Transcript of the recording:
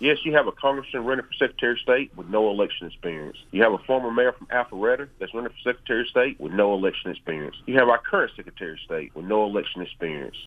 Yes, you have a congressman running for Secretary of State with no election experience. You have a former mayor from Alpharetta that's running for Secretary of State with no election experience. You have our current Secretary of State with no election experience.